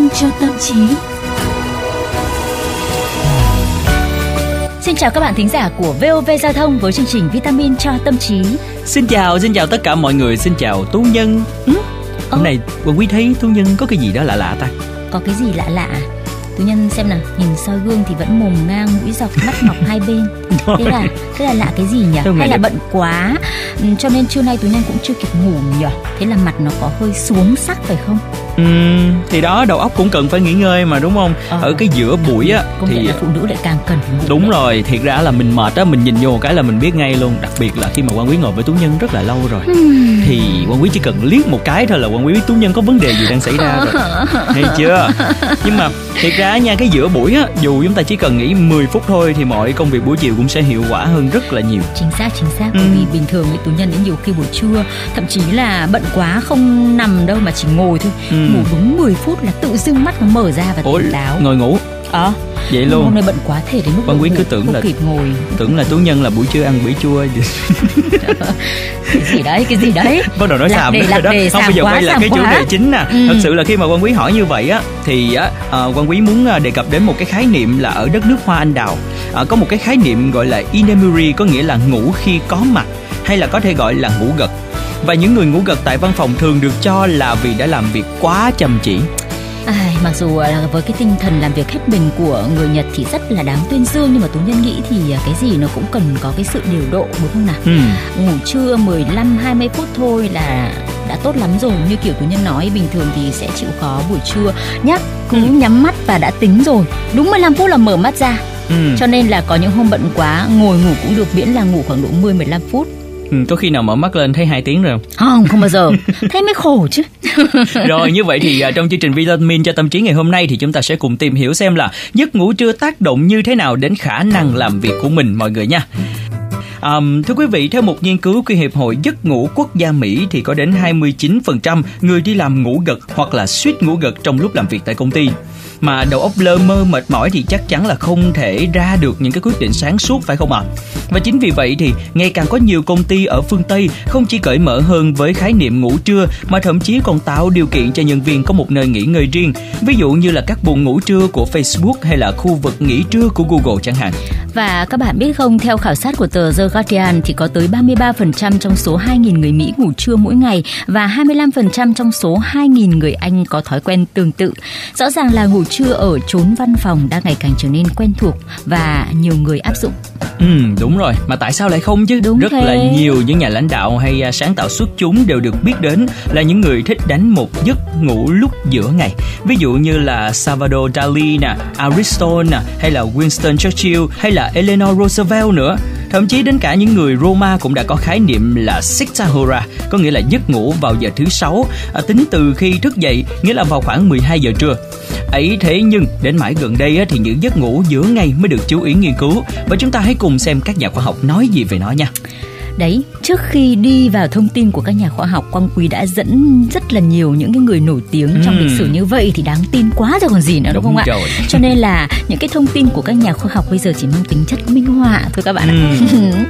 vitamin cho tâm trí. Xin chào các bạn thính giả của VOV Giao thông với chương trình Vitamin cho tâm trí. Xin chào, xin chào tất cả mọi người, xin chào Tú Nhân. Ừ? Hôm Ơ? nay Quang Quý thấy Tú Nhân có cái gì đó lạ lạ ta. Có cái gì lạ lạ à? Tú nhân xem nào, nhìn soi gương thì vẫn mồm ngang, mũi dọc, mắt mọc hai bên. Thế là thế là lạ cái gì nhỉ? Hay là bận quá, ừ, cho nên trưa nay Tú nhân cũng chưa kịp ngủ nhỉ? Thế là mặt nó có hơi xuống sắc phải không? Ừm, thì đó đầu óc cũng cần phải nghỉ ngơi mà đúng không? Ờ. Ở cái giữa buổi á Công thì là phụ nữ lại càng cần phải ngủ. đúng đấy. rồi, thiệt ra là mình mệt á, mình nhìn vô một cái là mình biết ngay luôn. Đặc biệt là khi mà Quang Quý ngồi với Tú Nhân rất là lâu rồi. Hmm. Thì Quang Quý chỉ cần liếc một cái thôi là Quang Quý biết Tú Nhân có vấn đề gì đang xảy ra rồi. Hay chưa? Nhưng mà thiệt ra nha cái giữa buổi á, dù chúng ta chỉ cần nghỉ 10 phút thôi thì mọi công việc buổi chiều cũng sẽ hiệu quả hơn rất là nhiều. chính xác chính xác Ừ. bởi vì bình thường với tú nhân đến nhiều khi buổi trưa thậm chí là bận quá không nằm đâu mà chỉ ngồi thôi Ừ. ngủ đúng 10 phút là tự dưng mắt nó mở ra và Ủa, tỉnh táo. ngồi ngủ. Ờ vậy hôm luôn. nay bận quá thể đến mức Quan Quý cứ tưởng là- kịp ngồi. Tưởng là Tú Nhân là buổi trưa ăn bữa chua cái gì đấy cái gì đấy? Bắt đầu nói Lạc xàm đề, lạc đó. đề, không bây giờ quá, quay lại cái chủ quá. đề chính nè. Ừ. thật sự là khi mà quan quý hỏi như vậy á thì á à, quan quý muốn à, đề cập đến một cái khái niệm là ở đất nước hoa anh đào à, có một cái khái niệm gọi là inemuri có nghĩa là ngủ khi có mặt hay là có thể gọi là ngủ gật và những người ngủ gật tại văn phòng thường được cho là vì đã làm việc quá chăm chỉ. Ai, mặc dù là với cái tinh thần làm việc hết mình của người Nhật thì rất là đáng tuyên dương nhưng mà tú nhân nghĩ thì à, cái gì nó cũng cần có cái sự điều độ đúng không nào? Ừ. ngủ trưa 15 20 phút thôi là đã tốt lắm rồi. Như kiểu tú nhân nói bình thường thì sẽ chịu khó buổi trưa. Nhắc cứ Ừ. nhắm mắt và đã tính rồi. Đúng 15 phút là mở mắt ra. Ừ. cho nên là có những hôm bận quá ngồi ngủ cũng được miễn là ngủ khoảng độ 10 15 phút ừ có khi nào mở mắt lên thấy hai tiếng rồi không không bao giờ thế mới khổ chứ Rồi như vậy thì à, trong chương trình Vitamin cho tâm trí ngày hôm nay thì chúng ta sẽ cùng tìm hiểu xem là giấc ngủ trưa tác động như thế nào đến khả năng làm việc của mình mọi người nha. Um, thưa quý vị, theo một nghiên cứu của Hiệp hội Giấc ngủ Quốc gia Mỹ thì có đến 29% người đi làm ngủ gật hoặc là suýt ngủ gật trong lúc làm việc tại công ty. Mà đầu óc lơ mơ mệt mỏi thì chắc chắn là không thể ra được những cái quyết định sáng suốt phải không ạ? Và chính vì vậy thì ngày càng có nhiều công ty ở phương Tây không chỉ cởi mở hơn với khái niệm ngủ trưa mà thậm chí còn tạo điều kiện cho nhân viên có một nơi nghỉ ngơi riêng. Ví dụ như là các buồng ngủ trưa của Facebook hay là khu vực nghỉ trưa của Google chẳng hạn. Và các bạn biết không, theo khảo sát của tờ The Guardian thì có tới 33% trong số 2.000 người Mỹ ngủ trưa mỗi ngày và 25% trong số 2.000 người Anh có thói quen tương tự. Rõ ràng là ngủ trưa ở chốn văn phòng đang ngày càng trở nên quen thuộc và nhiều người áp dụng. Ừ, đúng rồi. Mà tại sao lại không chứ? Đúng Rất thế. là nhiều những nhà lãnh đạo hay à, sáng tạo xuất chúng đều được biết đến là những người thích đánh một giấc ngủ lúc giữa ngày. Ví dụ như là Salvador Dali nè, Aristotle nè, hay là Winston Churchill hay là Eleanor Roosevelt nữa. Thậm chí đến cả những người Roma cũng đã có khái niệm là Siesta Hora, có nghĩa là giấc ngủ vào giờ thứ sáu, à, tính từ khi thức dậy, nghĩa là vào khoảng 12 giờ trưa. Ấy thế nhưng đến mãi gần đây á, thì những giấc ngủ giữa ngày mới được chú ý nghiên cứu và chúng ta hãy cùng xem các nhà khoa học nói gì về nó nha. Đấy, trước khi đi vào thông tin của các nhà khoa học, Quang Quý đã dẫn rất là nhiều những cái người nổi tiếng trong Ừm. lịch sử như vậy thì đáng tin quá rồi còn gì nữa đúng, Đúng không ạ? rồi. Cho nên là những cái thông tin của các nhà khoa học bây giờ chỉ mang tính chất minh họa thôi các bạn ạ.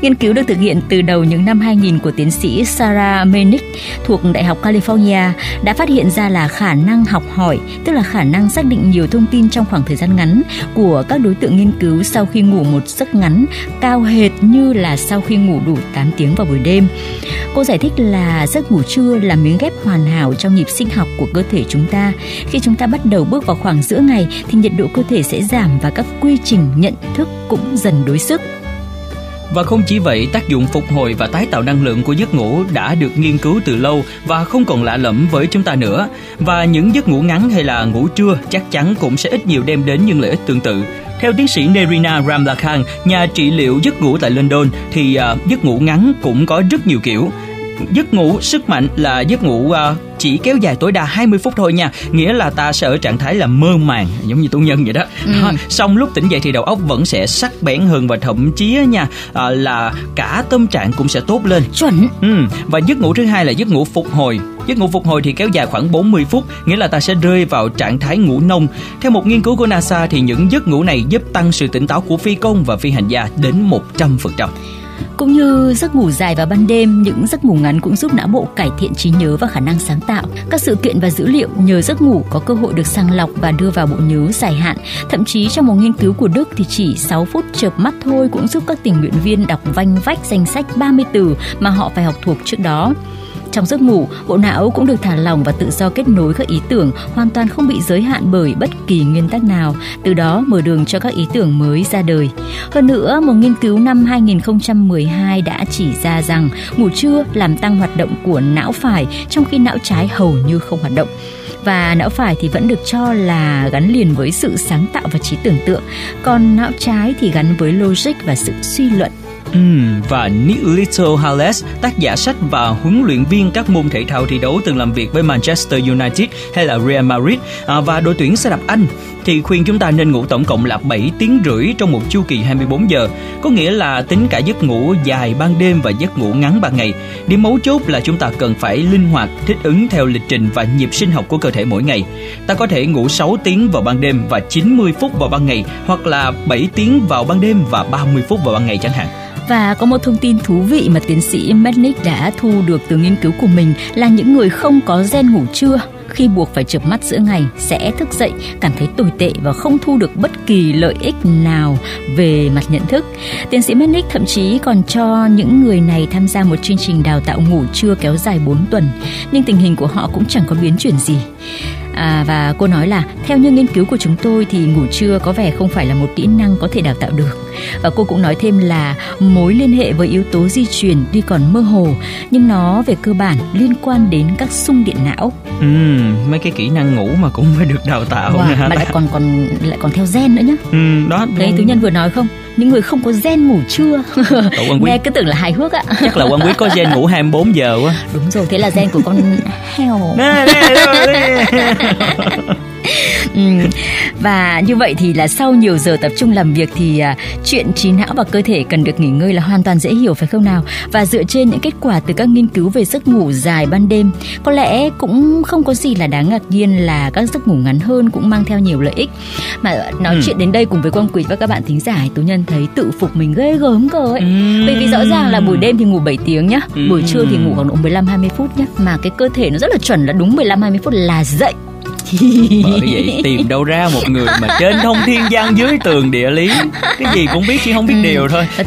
Nghiên cứu được thực hiện từ đầu những năm 2000 của tiến sĩ Sarah Menick thuộc Đại học California đã phát hiện ra là khả năng học hỏi, tức là khả năng xác định nhiều thông tin trong khoảng thời gian ngắn của các đối tượng nghiên cứu sau khi ngủ một giấc ngắn cao hệt như là sau khi ngủ đủ 8 tiếng vào buổi đêm. Cô giải thích là giấc ngủ trưa là miếng ghép hoàn hảo trong nhịp sinh học của cơ thể chúng ta. Khi chúng ta bắt đầu bước vào khoảng giữa ngày thì nhiệt độ cơ thể sẽ giảm và các quy trình nhận thức cũng dần đối sức. Và không chỉ vậy, tác dụng phục hồi và tái tạo năng lượng của giấc ngủ đã được nghiên cứu từ lâu và không còn lạ lẫm với chúng ta nữa. Và những giấc ngủ ngắn hay là ngủ trưa chắc chắn cũng sẽ ít nhiều đem đến những lợi ích tương tự. Theo tiến sĩ Nerina Ramlakhan, nhà trị liệu giấc ngủ tại London, thì uh, giấc ngủ ngắn cũng có rất nhiều kiểu. Giấc ngủ sức mạnh là giấc ngủ à, chỉ kéo dài tối đa 20 phút thôi nha Nghĩa là ta sẽ ở trạng thái là mơ màng Giống như tu nhân vậy đó Ừ. Xong lúc tỉnh dậy thì đầu óc vẫn sẽ sắc bén hơn Và thậm chí nha à, là cả tâm trạng cũng sẽ tốt lên Chuẩn. Ừ, và giấc ngủ thứ hai là giấc ngủ phục hồi. Giấc ngủ phục hồi thì kéo dài khoảng 40 phút, nghĩa là ta sẽ rơi vào trạng thái ngủ nông. Theo một nghiên cứu của NASA thì những giấc ngủ này giúp tăng sự tỉnh táo của phi công và phi hành gia đến 100%. Cũng như giấc ngủ dài vào ban đêm, những giấc ngủ ngắn cũng giúp não bộ cải thiện trí nhớ và khả năng sáng tạo. Các sự kiện và dữ liệu nhờ giấc ngủ có cơ hội được sàng lọc và đưa vào bộ nhớ dài hạn. Thậm chí trong một nghiên cứu của Đức thì chỉ 6 phút chợp mắt thôi cũng giúp các tình nguyện viên đọc vanh vách danh sách 30 từ mà họ phải học thuộc trước đó. Trong giấc ngủ, bộ não cũng được thả lỏng và tự do kết nối các ý tưởng, hoàn toàn không bị giới hạn bởi bất kỳ nguyên tắc nào, từ đó mở đường cho các ý tưởng mới ra đời. Hơn nữa, một nghiên cứu năm 2012 đã chỉ ra rằng ngủ trưa làm tăng hoạt động của não phải trong khi não trái hầu như không hoạt động và não phải thì vẫn được cho là gắn liền với sự sáng tạo và trí tưởng tượng, còn não trái thì gắn với logic và sự suy luận. Ừ, và Nick Little Hales, tác giả sách và huấn luyện viên các môn thể thao thi đấu từng làm việc với Manchester United hay là Real Madrid à, và đội tuyển xe đạp Anh thì khuyên chúng ta nên ngủ tổng cộng là 7 tiếng rưỡi trong một chu kỳ 24 giờ. Có nghĩa là tính cả giấc ngủ dài ban đêm và giấc ngủ ngắn ban ngày. Điểm mấu chốt là chúng ta cần phải linh hoạt, thích ứng theo lịch trình và nhịp sinh học của cơ thể mỗi ngày. Ta có thể ngủ 6 tiếng vào ban đêm và 90 phút vào ban ngày hoặc là 7 tiếng vào ban đêm và 30 phút vào ban ngày chẳng hạn. Và có một thông tin thú vị mà tiến sĩ Mednick đã thu được từ nghiên cứu của mình là những người không có gen ngủ trưa khi buộc phải chợp mắt giữa ngày sẽ thức dậy cảm thấy tồi tệ và không thu được bất kỳ lợi ích nào về mặt nhận thức. Tiến sĩ Mednick thậm chí còn cho những người này tham gia một chương trình đào tạo ngủ trưa kéo dài 4 tuần, nhưng tình hình của họ cũng chẳng có biến chuyển gì. À, và cô nói là theo như nghiên cứu của chúng tôi thì ngủ trưa có vẻ không phải là một kỹ năng có thể đào tạo được. Và cô cũng nói thêm là mối liên hệ với yếu tố di truyền tuy còn mơ hồ nhưng nó về cơ bản liên quan đến các xung điện não. Ừ, mấy cái kỹ năng ngủ mà cũng phải được đào tạo wow, mà lại còn còn lại còn theo gen nữa nhá. Ừ, đó đấy tứ nhân vừa nói không những người không có gen ngủ trưa. Nghe cứ tưởng là hài hước ạ. Chắc là quan quý có gen ngủ 24 giờ quá. Đúng rồi thế là gen của con heo ừ. và như vậy thì là sau nhiều giờ tập trung làm việc thì à, chuyện trí não và cơ thể cần được nghỉ ngơi là hoàn toàn dễ hiểu phải không nào và dựa trên những kết quả từ các nghiên cứu về giấc ngủ dài ban đêm có lẽ cũng không có gì là đáng ngạc nhiên là các giấc ngủ ngắn hơn cũng mang theo nhiều lợi ích mà nói ừ. chuyện đến đây cùng với quang quỳnh và các bạn thính giả tú nhân thấy tự phục mình ghê gớm cơ ấy ừ. bởi vì rõ ràng là buổi đêm thì ngủ 7 tiếng nhá ừ. buổi trưa thì ngủ khoảng độ 15 20 phút nhá mà cái cơ thể nó rất là chuẩn là đúng 15 20 phút là dậy bởi vậy tìm đâu ra một người mà trên thông thiên văn dưới tường địa lý. Cái gì cũng biết chỉ không biết ừ. điều thôi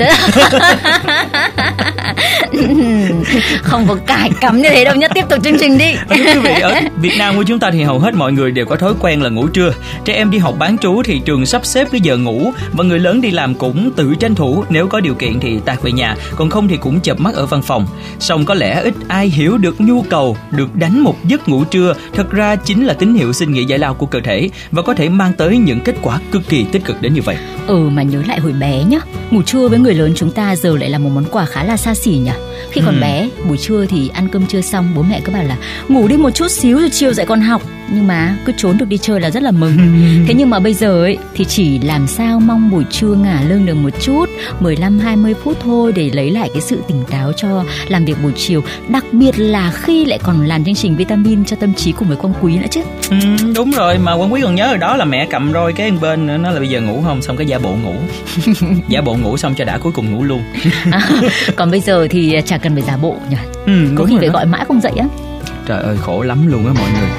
không có cài cắm như thế đâu nhất tiếp tục chương trình đi. Thưa quý vị ở Việt Nam của chúng ta thì hầu hết mọi người đều có thói quen là ngủ trưa. Trẻ em đi học bán trú thì trường sắp xếp cái giờ ngủ và người lớn đi làm cũng tự tranh thủ nếu có điều kiện thì tạt về nhà còn không thì cũng chập mắt ở văn phòng. Song có lẽ ít ai hiểu được nhu cầu được đánh một giấc ngủ trưa thật ra chính là tín hiệu sinh nghĩa giải lao của cơ thể và có thể mang tới những kết quả cực kỳ tích cực đến như vậy. Ừ mà nhớ lại hồi bé nhá ngủ trưa với người lớn chúng ta giờ lại là một món quà khá là xa xỉ nhỉ khi còn ừ. bé buổi trưa thì ăn cơm trưa xong bố mẹ cứ bảo là ngủ đi một chút xíu rồi chiều dậy con học. Nhưng mà cứ trốn được đi chơi là rất là mừng. Thế nhưng mà bây giờ ấy thì chỉ làm sao mong buổi trưa ngả lưng được một chút 15 20 phút thôi để lấy lại cái sự tỉnh táo cho làm việc buổi chiều. Đặc biệt là khi lại còn làm chương trình vitamin cho tâm trí cùng với quan quý nữa chứ. Ừ, đúng rồi mà quan quý còn nhớ rồi đó là mẹ cầm roi cái bên nữa nó là bây giờ ngủ không xong cái giả bộ ngủ. Giả bộ ngủ xong cho đã cuối cùng ngủ luôn. À, còn bây giờ thì chả cần phải giả bộ nhỉ? Ừ, có khi phải đó. gọi mãi không dậy á. Trời ơi khổ lắm luôn á mọi người.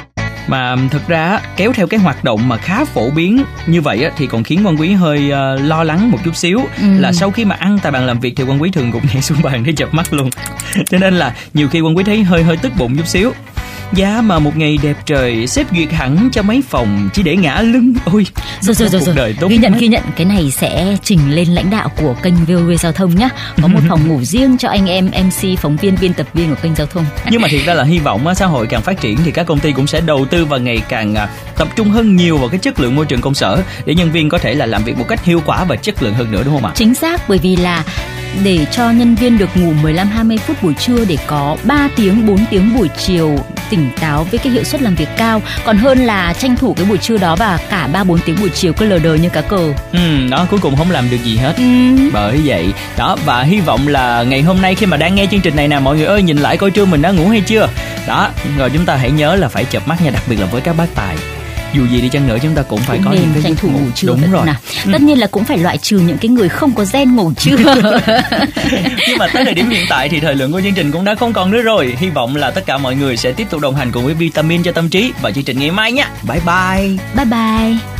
Mà thực ra kéo theo cái hoạt động mà khá phổ biến như vậy á, thì còn khiến quan quý hơi uh, lo lắng một chút xíu ừ. là sau khi mà ăn tại bàn làm việc thì quan quý thường cũng nhảy xuống bàn để chập mắt luôn. Cho nên là nhiều khi quan quý thấy hơi hơi tức bụng chút xíu Giá mà một ngày đẹp trời xếp duyệt hẳn cho mấy phòng chỉ để ngã lưng ôi rồi rồi rồi rồi. đời tốt ghi nhận ghi nhận cái này sẽ trình lên lãnh đạo của kênh VOV giao thông nhá. Có một phòng ngủ riêng cho anh em MC phóng viên biên tập viên của kênh giao thông. Nhưng mà thiệt ra là hy vọng xã hội càng phát triển thì các công ty cũng sẽ đầu tư và ngày càng à, tập trung hơn nhiều vào cái chất lượng môi trường công sở để nhân viên có thể là làm việc một cách hiệu quả và chất lượng hơn nữa đúng không ạ? Chính xác bởi vì là để cho nhân viên được ngủ 15 20 phút buổi trưa để có 3 tiếng 4 tiếng buổi chiều tỉnh táo với cái hiệu suất làm việc cao còn hơn là tranh thủ cái buổi trưa đó và cả 3 4 tiếng buổi chiều cứ lờ đờ như cá cờ. Ừ, đó cuối cùng không làm được gì hết. Ừ. Bởi vậy, đó và hy vọng là ngày hôm nay khi mà đang nghe chương trình này nè mọi người ơi nhìn lại coi trưa mình đã ngủ hay chưa. Đó, rồi chúng ta hãy nhớ là phải chợp mắt nha, đặc biệt là với các bác tài dù gì đi chăng nữa chúng ta cũng phải cũng có những cái tranh thủ ngủ. trưa. Đúng rồi. Nào? Ừ. tất nhiên là cũng phải loại trừ những cái người không có gen ngủ trưa. Nhưng mà tới thời điểm hiện tại thì thời lượng của chương trình cũng đã không còn nữa rồi. Hy vọng là tất cả mọi người sẽ tiếp tục đồng hành cùng với vitamin cho tâm trí vào chương trình ngày mai nhé bye bye. Bye bye